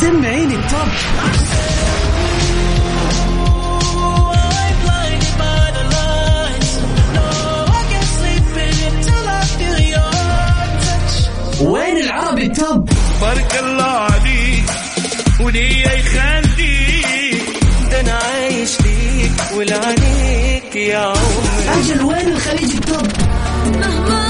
سمعيني ال top وين العربي ال top؟ بارك الله عليك ولي يخليك. ده أنا عايش ليك ولعنيك يا عمري. أجل وين الخليجي ال top؟ مهما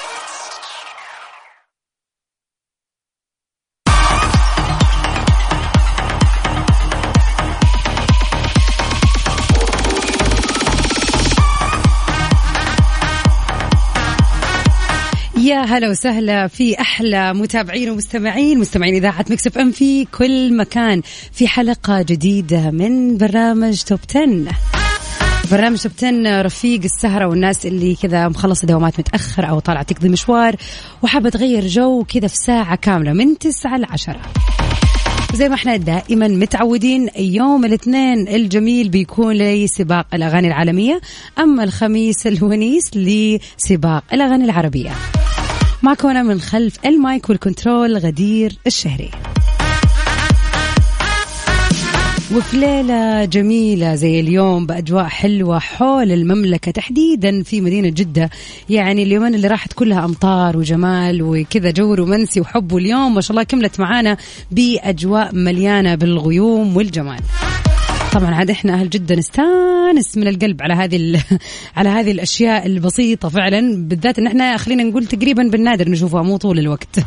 يا هلا وسهلا في أحلى متابعين ومستمعين مستمعين إذاعة Mix FM في كل مكان. في حلقة جديدة من برنامج Top 10 برنامج Top 10 رفيق السهرة والناس اللي كذا مخلصه دوامات متأخر أو طالعه تقضي مشوار وحابه تغير جو كذا في ساعة كاملة من 9 ل 10 زي ما إحنا دائما متعودين يوم الاثنين الجميل بيكون لسباق الأغاني العالمية أما الخميس الونيس لسباق الأغاني العربية. معكم أنا من خلف ال mic وال control غدير الشهري. وفي ليلة جميلة زي اليوم بأجواء حلوة حول المملكة تحديدا في مدينة جدة. يعني اليومين اللي راحت كلها أمطار وجمال وكذا جو رومانسي وحب. واليوم ما شاء الله كملت معانا بأجواء مليانة بالغيوم والجمال. طبعا عاد إحنا أهل جده نستانس من القلب على هذه على هذه الأشياء البسيطة فعلا بالذات إن إحنا خلينا نقول تقريبا بالنادر نشوفها مو طول الوقت.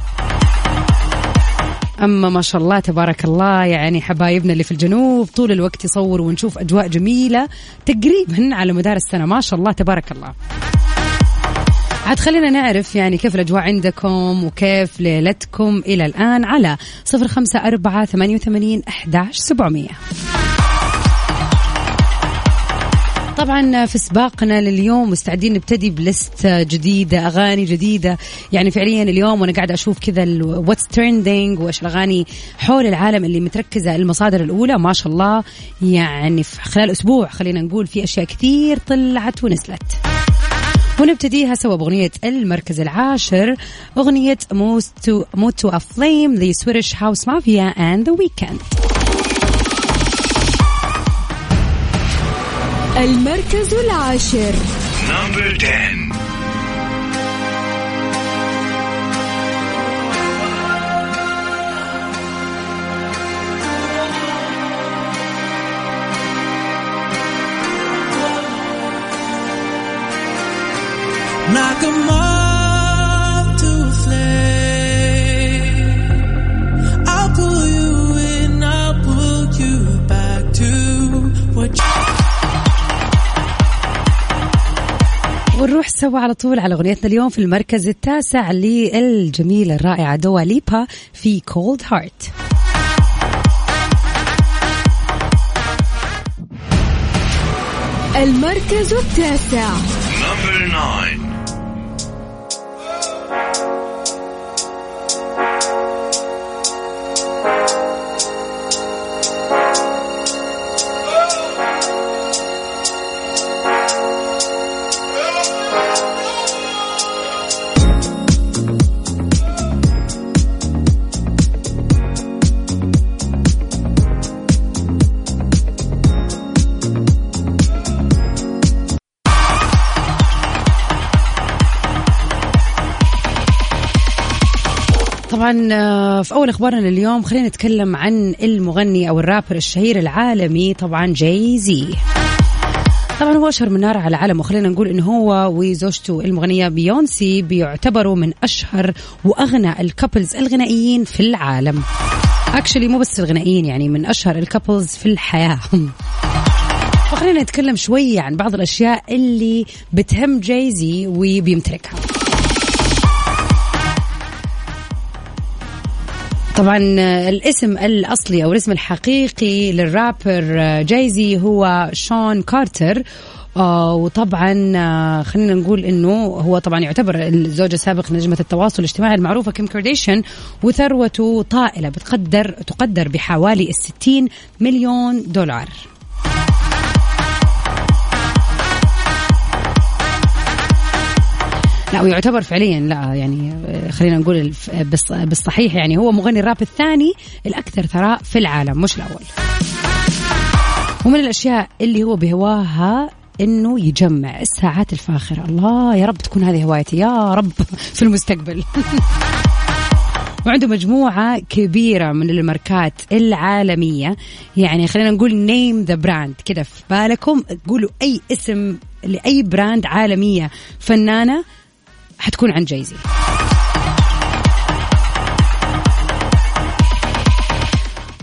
أما ما شاء الله تبارك الله يعني حبايبنا اللي في الجنوب طول الوقت يصوروا ونشوف أجواء جميلة تقريبا على مدار السنة. ما شاء الله تبارك الله. عاد خلينا نعرف يعني كيف الأجواء عندكم وكيف ليلتكم إلى الآن على صفر خمسة أربعة ثمانية وثمانين أحداش سبعمية. طبعا في سباقنا لليوم مستعدين نبتدي ب list جديدة أغاني جديدة. يعني فعليا اليوم وأنا قاعدة أشوف كذا what's trending وإيش الأغاني حول العالم اللي متركزة المصادر الأولى. ما شاء الله يعني في خلال أسبوع خلينا نقول في أشياء كثير طلعت ونزلت. ونبتديها سوا بأغنية المركز العاشر أغنية Moth To Moth To a Flame the Swedish House Mafia and The Weeknd المركز العاشر. number 10 Knock ونروح سوا على طول على أغنيتنا اليوم في المركز التاسع للجميلة الرائعة Dua Lipa في Cold Heart المركز التاسع. طبعا آه، في أول أخبارنا لليوم خلينا نتكلم عن المغني أو الرابر الشهير العالمي طبعا Jay-Z طبعا هو أشهر من نار على علم وخلينا نقول إنه هو وزوجته المغنية بيونسي بيعتبروا من أشهر وأغنى ال couples الغنائيين في العالم. actually مو بس الغنائيين يعني من أشهر ال couples في الحياة. فخلينا نتكلم شوية عن بعض الأشياء اللي بتهم Jay-Z وبيمتلكها. طبعا آه، الاسم الأصلي أو الاسم الحقيقي للرابر آه، جايزي هو شون كارتر. آه وطبعا خلينا نقول إنه هو طبعا يعتبر الزوج السابق نجمة التواصل الاجتماعي المعروفة كيم كارديشن وثروته طائلة بتقدر تقدر بحوالي 60 مليون دولار. لا ويعتبر فعليا لا يعني آه، خلينا نقول الف- بالص- بالصحيح يعني هو مغني الراب الثاني الأكثر ثراء في العالم مش الأول. ومن الأشياء اللي هو بهواها إنه يجمع الساعات الفاخرة. الله يا رب تكون هذه هوايتي يا رب في المستقبل. وعنده مجموعة كبيرة من الماركات العالمية. يعني خلينا نقول name the brand كده في بالكم. قولوا أي اسم لأي brand عالمية. فأنا حتكلم عن جايزي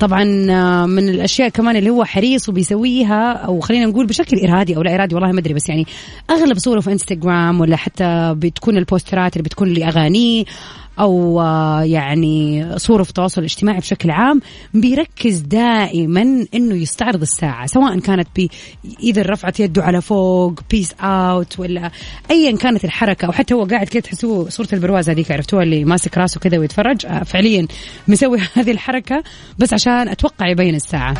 طبعا آه، من الأشياء كمان اللي هو حريص وبيسويها أو خلينا نقول بشكل ارادي أو لا ارادي والله ما أدري بس يعني أغلب صوره في انستغرام ولا حتى بتكون البوسترات اللي بتكون لأغانيه أو آه، يعني صورة في التواصل الاجتماعي بشكل عام بيركز دائما إنه يستعرض الساعة سواء كانت ب إذا رفعت يده على فوق peace out ولا ايا كانت الحركة أو حتى هو قاعد كده تحسوه صورة البرواز هذيك عرفتوها اللي ماسك راسه كذا ويتفرج آه، فعليا مسوي هذه الحركة بس عشان أتوقع يبين الساعة.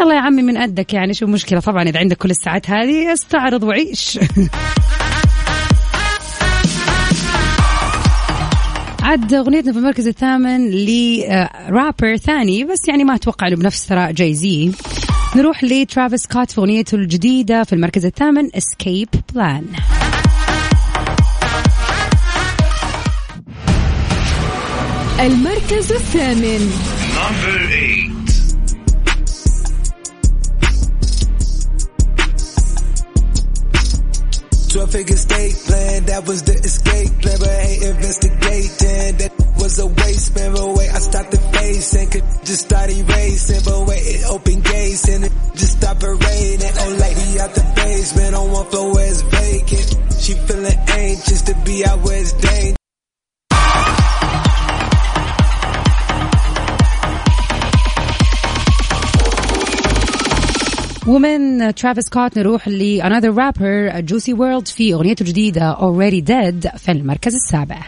يلا يا عمي من قدك يعني شو المشكلة؟ طبعا إذا عندك كل الساعات هذه استعرض وعيش. عد أغنيتنا في المركز الثامن لرابر ثاني بس يعني ما أتوقع إنه بنفس ثراء جايزي نروح لترافيس سكوت في أغنيته الجديدة في المركز الثامن Escape Plan المركز الثامن. Number 8. Twelve figure state plan, that was the escape plan, but ain't investigating. That was a waste, man, but wait, I stopped the face and could just start erasing, but wait, it opened gates and it just stopped raining. Oh, lady out the basement on one floor where it's vacant. She feeling anxious to be out where it's dangerous. ومن ترافيس سكوت نروح ل another rapper جوس وورلد في أغنيته الجديدة already dead في المركز السابع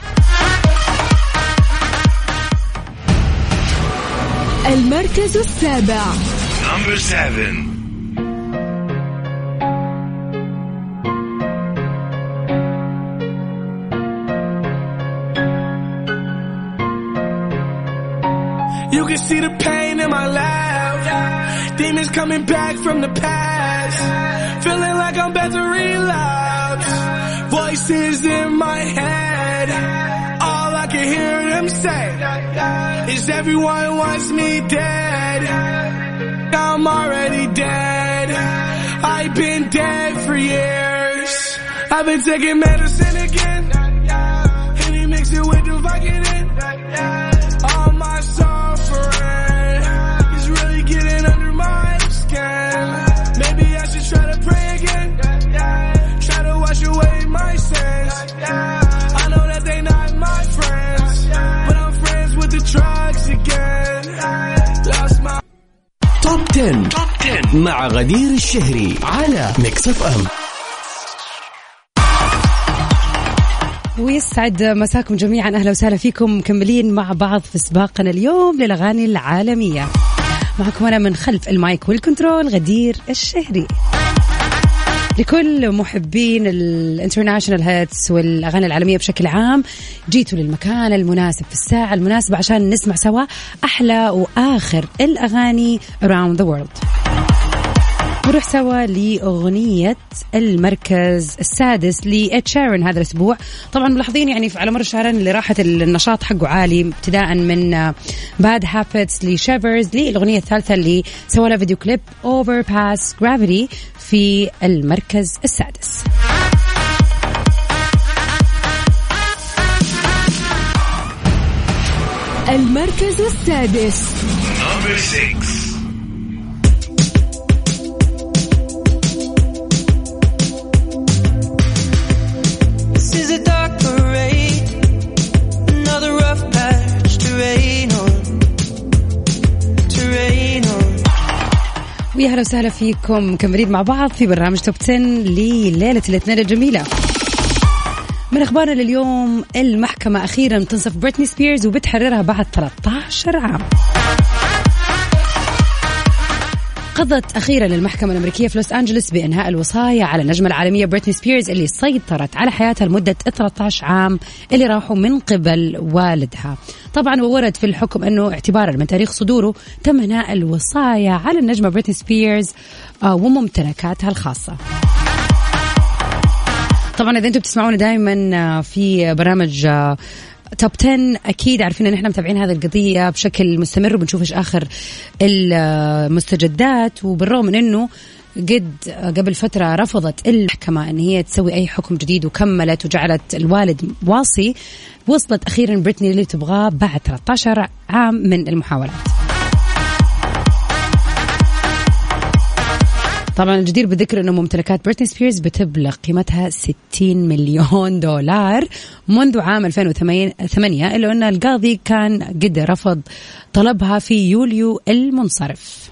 المركز السابع Number 7. You can see the pain in my laugh. Demons coming back from the past. Feeling like I'm about to relapse. Voices in my head. All I can hear them say is everyone wants me dead. I'm already dead. I've been dead for years. I've been taking medicine again. And he mix it with the Vicodin. 10. Top 10 مع غدير الشهري على Mix FM ويسعد مساكم جميعا. أهلا وسهلا فيكم. مكملين مع بعض في سباقنا اليوم للأغاني العالمية. معكم أنا من خلف ال mic وال control غدير الشهري. لكل محبين ال international hits والأغاني العالمية بشكل عام جيتوا للمكان المناسب في الساعة المناسبة عشان نسمع سوا أحلى وآخر الأغاني around the world. نروح سوا لأغنية المركز السادس لإد شيرن هذا الأسبوع. طبعا ملاحظين يعني على مر الشهرين اللي راحت النشاط حقه عالي ابتداء من Bad Habits ل Shivers للأغنية الثالثة اللي سوى لها فيديو كليب Overpass Graffiti في المركز السادس. المركز السادس. ويا هلا وسهلا فيكم مكملين مع بعض في برنامج توب 10 لليلة الاثنين الجميلة. من أخبارنا لليوم المحكمة أخيرا تنصف بريتني سبيرز وبتحررها بعد 13 عام. قضت أخيرا المحكمة الأمريكية في لوس أنجلوس بإنهاء الوصاية على النجمة العالمية بريتني سبيرز اللي سيطرت على حياتها لمدة 13 عام اللي راحوا من قبل والدها. طبعا وورد في الحكم أنه اعتبارا من تاريخ صدوره تم إنهاء الوصاية على النجمة بريتني سبيرز آه، وممتلكاتها الخاصة. طبعا إذا أنتم بتسمعونا دائما آه، في برامج آه، توب 10 أكيد عارفين إن إحنا متابعين هذه القضية بشكل مستمر وبنشوف إيش آخر المستجدات. وبالرغم من إنه قد قبل فترة رفضت المحكمة أن هي تسوي أي حكم جديد وكملت وجعلت الوالد واصي وصلت أخيرا بريتني اللي تبغاه بعد 13 عام من المحاولات. طبعا الجدير بالذكر إنه ممتلكات بريتني سبيرز بتبلغ قيمتها 60 مليون دولار منذ عام 2008 إلا إن القاضي كان قد رفض طلبها في يوليو المنصرم.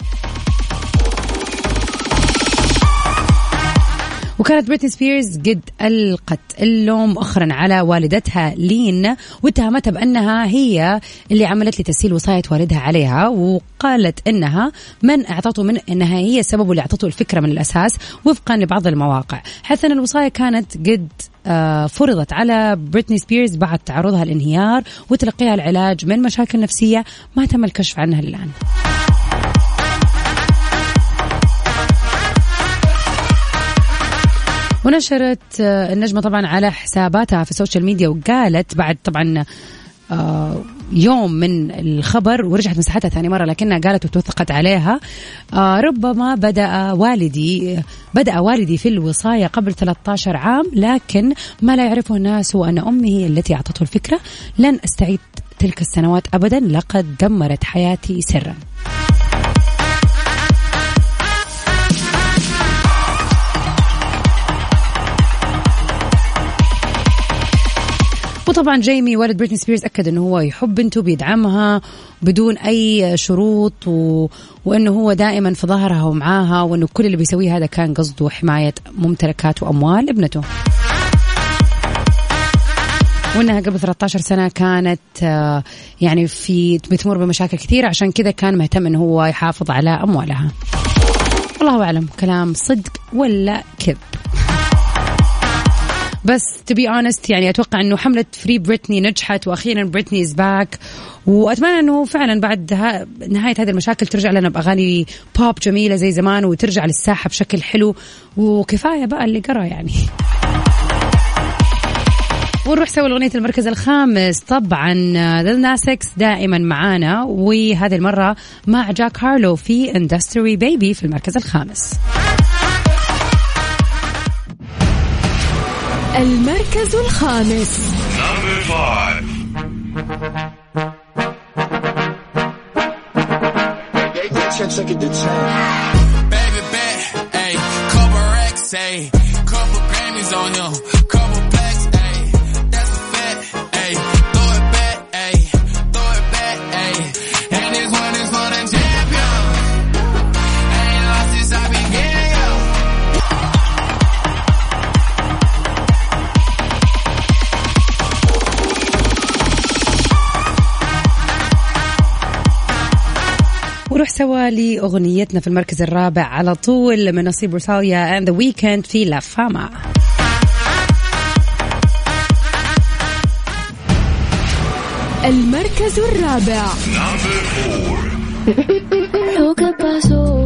وكانت بريتني سبيرز قد ألقت اللوم مؤخرا على والدتها لين واتهمتها بأنها هي اللي عملت لتسهيل وصاية والدها عليها وقالت أنها من أعطته من أنها هي السبب اللي أعطته الفكرة من الأساس وفقا لبعض المواقع. حيث أن الوصاية كانت قد آه، فرضت على بريتني سبيرز بعد تعرضها الانهيار وتلقيها العلاج من مشاكل نفسية ما تم الكشف عنها الآن ونشرت آه، النجمة طبعا على حساباتها في ال social media وقالت بعد طبعا آه، يوم من الخبر ورجعت مسحتها ثاني مرة لكنها قالت وتوثقت عليها آه، ربما بدأ والدي بدأ والدي في الوصاية قبل 13 عام لكن ما لا يعرفه الناس هو أن أمي هي التي أعطته الفكرة. لن أستعيد تلك السنوات أبدا لقد دمرت حياتي سرا. وطبعا جيمي ولد بريتني سبيرز أكد إنه هو يحب بنته بيدعمها بدون أي شروط و... وإنه هو دائما في ظهرها ومعاها وإنه كل اللي بيسويه هذا كان قصده حمايه ممتلكات وأموال ابنته. وإنها قبل 13 سنة كانت آه، يعني في بتمر بمشاكل كثيرة عشان كذا كان مهتم إنه هو يحافظ على أموالها. والله أعلم كلام صدق ولا كذب. بس to be honest يعني أتوقع إنه حملة free Britney نجحت وأخيرا Britney is back وأتمنى إنه فعلا بعد ها نهاية هذه المشاكل ترجع لنا بأغاني بوب جميلة زي زمان وترجع للساحة بشكل حلو. وكفاية بقى اللي جرى يعني. ونروح سوا الأغنية المركز الخامس. طبعا ليل ناس اكس دائما معانا. وهذه المرة مع جاك هارلو في Industry Baby في المركز الخامس. المركز الخامس. Baby bet, ayy, couple racks, ayy, couple Grammys on him, سوا لأغنيتنا في المركز الرابع على طول من نصيب روساليا and the weekend في لا فاما المركز الرابع.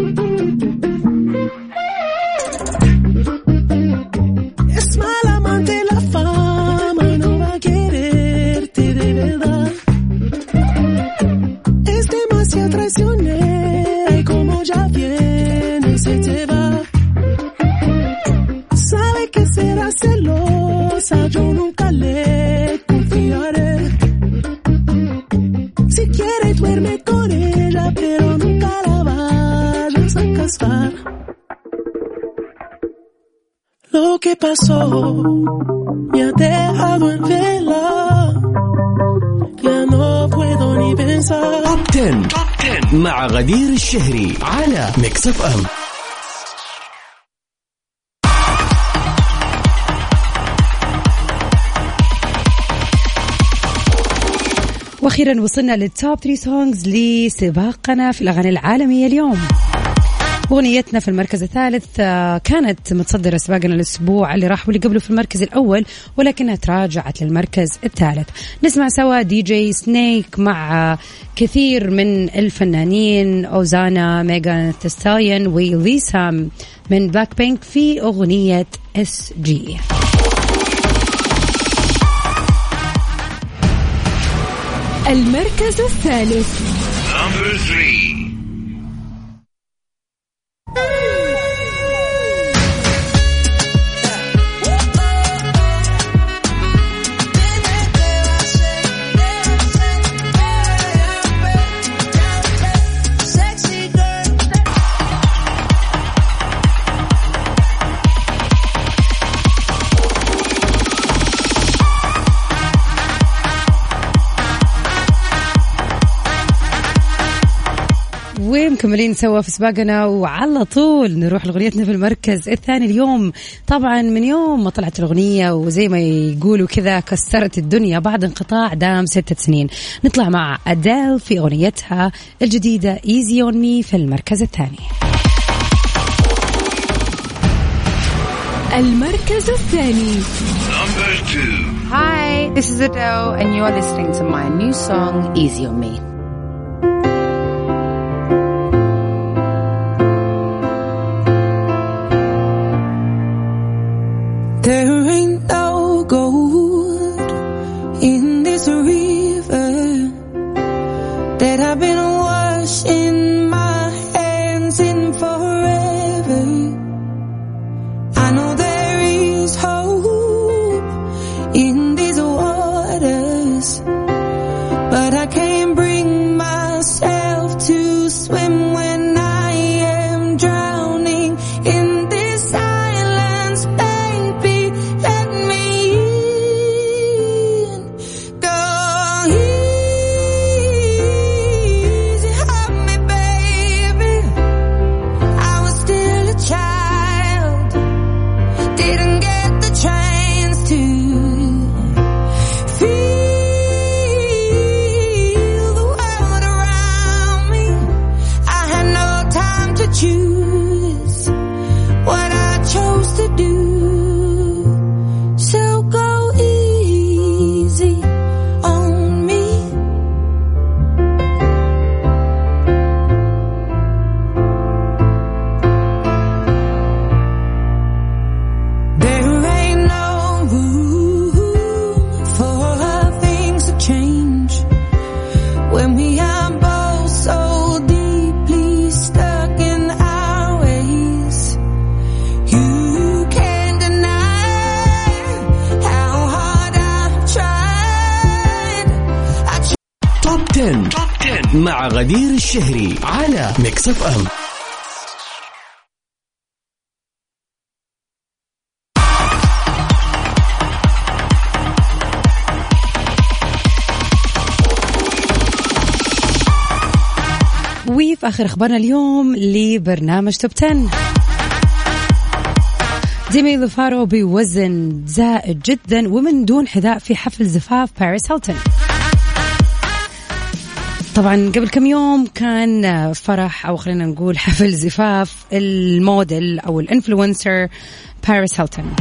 se lleva. Sabe que será celosa, yo nunca le confiaré. Si quiere duerme con ella, pero nunca la vayas a casar. Lo que pasó me ha dejado en vela. يا توب 10 توب 10 مع غدير الشهري على ميكس اف ام وأخيرا وصلنا لل top 3 songs لسباقنا في الأغاني العالمية اليوم. أغنيتنا في المركز الثالث آه، كانت متصدرة سباقنا الأسبوع اللي راح واللي قبله في المركز الأول ولكنها تراجعت للمركز الثالث. نسمع سوا دي جي سنيك مع آه، كثير من الفنانين أوزونا ميغان ذي ستاليون وليسا من بلاك بينك في أغنية SG المركز الثالث. ومكملين سوا في سباقنا وعلى طول نروح لأغنيتنا في المركز الثاني اليوم طبعا من يوم ما طلعت الأغنية وزي ما يقولوا كذا كسرت الدنيا بعد انقطاع دام ستة سنين نطلع مع أديل في أغنيتها الجديدة Easy on Me في المركز الثاني المركز الثاني Number two. Hi, this is Adele, and you are listening to my new song, Easy on Me. مع غدير الشهري على Mix FM وفي آخر أخبارنا اليوم لبرنامج Top 10 ديمي لوفاتو بوزن زائد جدا ومن دون حذاء في حفل زفاف باريس هيلتون طبعا قبل كم يوم كان فرح أو خلينا نقول حفل زفاف الموديل أو ال influencer باريس هيلتون.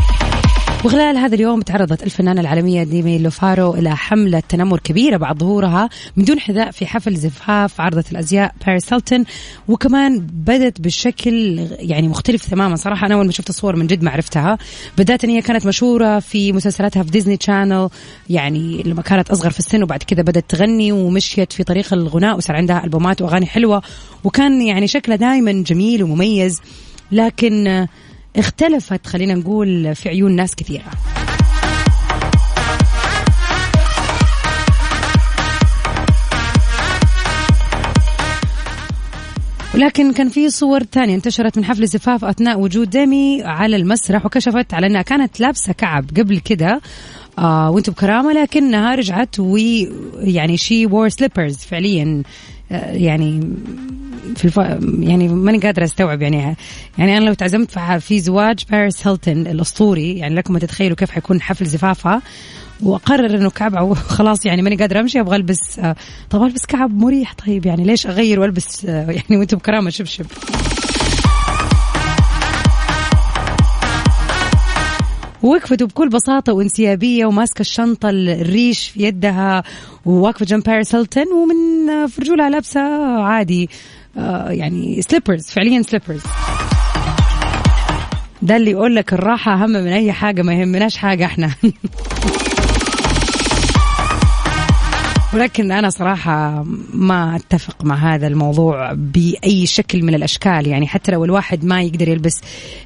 وخلال هذا اليوم تعرضت الفنانة العالمية ديمي لوفاتو إلى حملة تنمر كبيرة بعد ظهورها من دون حذاء في حفل زفاف عارضة الأزياء باريس هيلتون وكمان بدت بشكل يعني مختلف تماما صراحة. أنا أول ما شفت الصور من جد ما عرفتها. بدأت أن هي كانت مشهورة في مسلسلاتها في Disney Channel يعني لما كانت أصغر في السن وبعد كذا بدأت تغني ومشيت في طريق الغناء وصار عندها ألبومات وأغاني حلوة. وكان يعني شكلها دائما جميل ومميز. لكن اختلفت خلينا نقول في عيون ناس كثيرة. ولكن كان في صور ثانية انتشرت من حفل زفاف أثناء وجود ديمي على المسرح وكشفت على أنها كانت لابسة كعب قبل كده آه وأنتم بكرامة لكنها رجعت ويعني she wore slippers فعليا. يعني في الف... يعني ماني قادرة أستوعب يعني يعني أنا لو تعزمت في- زواج باريس هيلتون الأسطوري يعني لكم تتخيلوا كيف حيكون حفل زفافها وأقرر إنه كعب خلاص يعني ماني قادرة أمشي أبغى ألبس آه، طب ألبس كعب مريح طيب يعني ليش أغير وألبس آه، يعني وأنتم بكرامة شبشب وقفت بكل بساطة وانسيابية وماسكة الشنطة الريش في يدها وواقفة جنب باريس هيلتون ومن آه، في رجولها لابسة عادي آه، يعني slippers فعليا slippers ده اللي يقول لك الراحة أهم من أي حاجة ما يهمناش حاجة إحنا. ولكن أنا صراحة ما أتفق مع هذا الموضوع بأي شكل من الأشكال. يعني حتى لو الواحد ما يقدر يلبس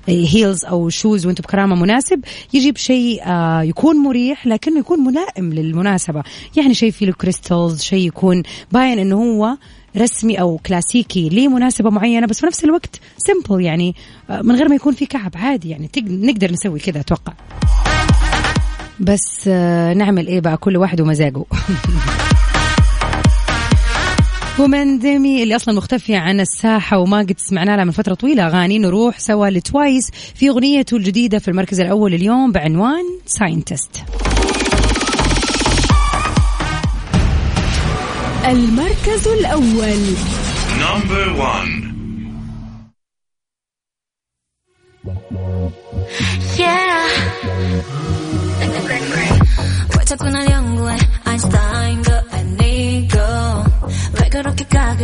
heels أو shoes وأنتم بكرامة مناسب يجيب شيء آه، يكون مريح لكنه يكون ملائم للمناسبة. يعني شيء فيه crystals شيء يكون باين أنه هو رسمي أو كلاسيكي لمناسبة معينة بس في نفس الوقت simple يعني آه، من غير ما يكون في كعب عادي. يعني نقدر نسوي كذا أتوقع. بس آه، نعمل إيه بقى؟ كل واحد ومزاجه. ومن ديمي اللي أصلا مختفيه عن الساحة وما قد سمعنا لها من فترة طويلة. أغاني نروح سوا ل Twice في أغنيته الجديدة في المركز الأول اليوم بعنوان Scientist المركز الأول. نمبر 1 Yeah.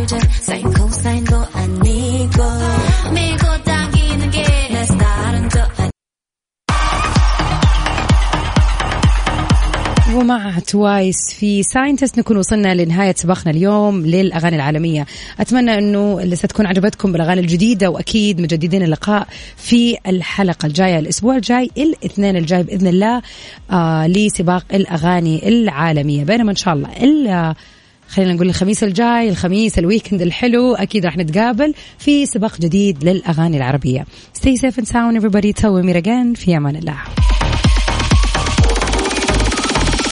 그렇게 각을 재 사인 코사인도 아니고 밀고 당기는 게 내 스타일은 또 아니고 ومع توايس في ساينتست نكون وصلنا لنهاية سباقنا اليوم للأغاني العالمية أتمنى أنه اللي ستكون عجبتكم بالأغاني الجديدة وأكيد مجددين اللقاء في الحلقة الجاية الأسبوع الجاي الاثنين الجاي بإذن الله آه لسباق الأغاني العالمية بينما إن شاء الله إلا خلينا نقول الخميس الجاي الخميس ال weekend الحلو أكيد راح نتقابل في سباق جديد للأغاني العربية. Stay safe and sound everybody. meet again. في أمان الله.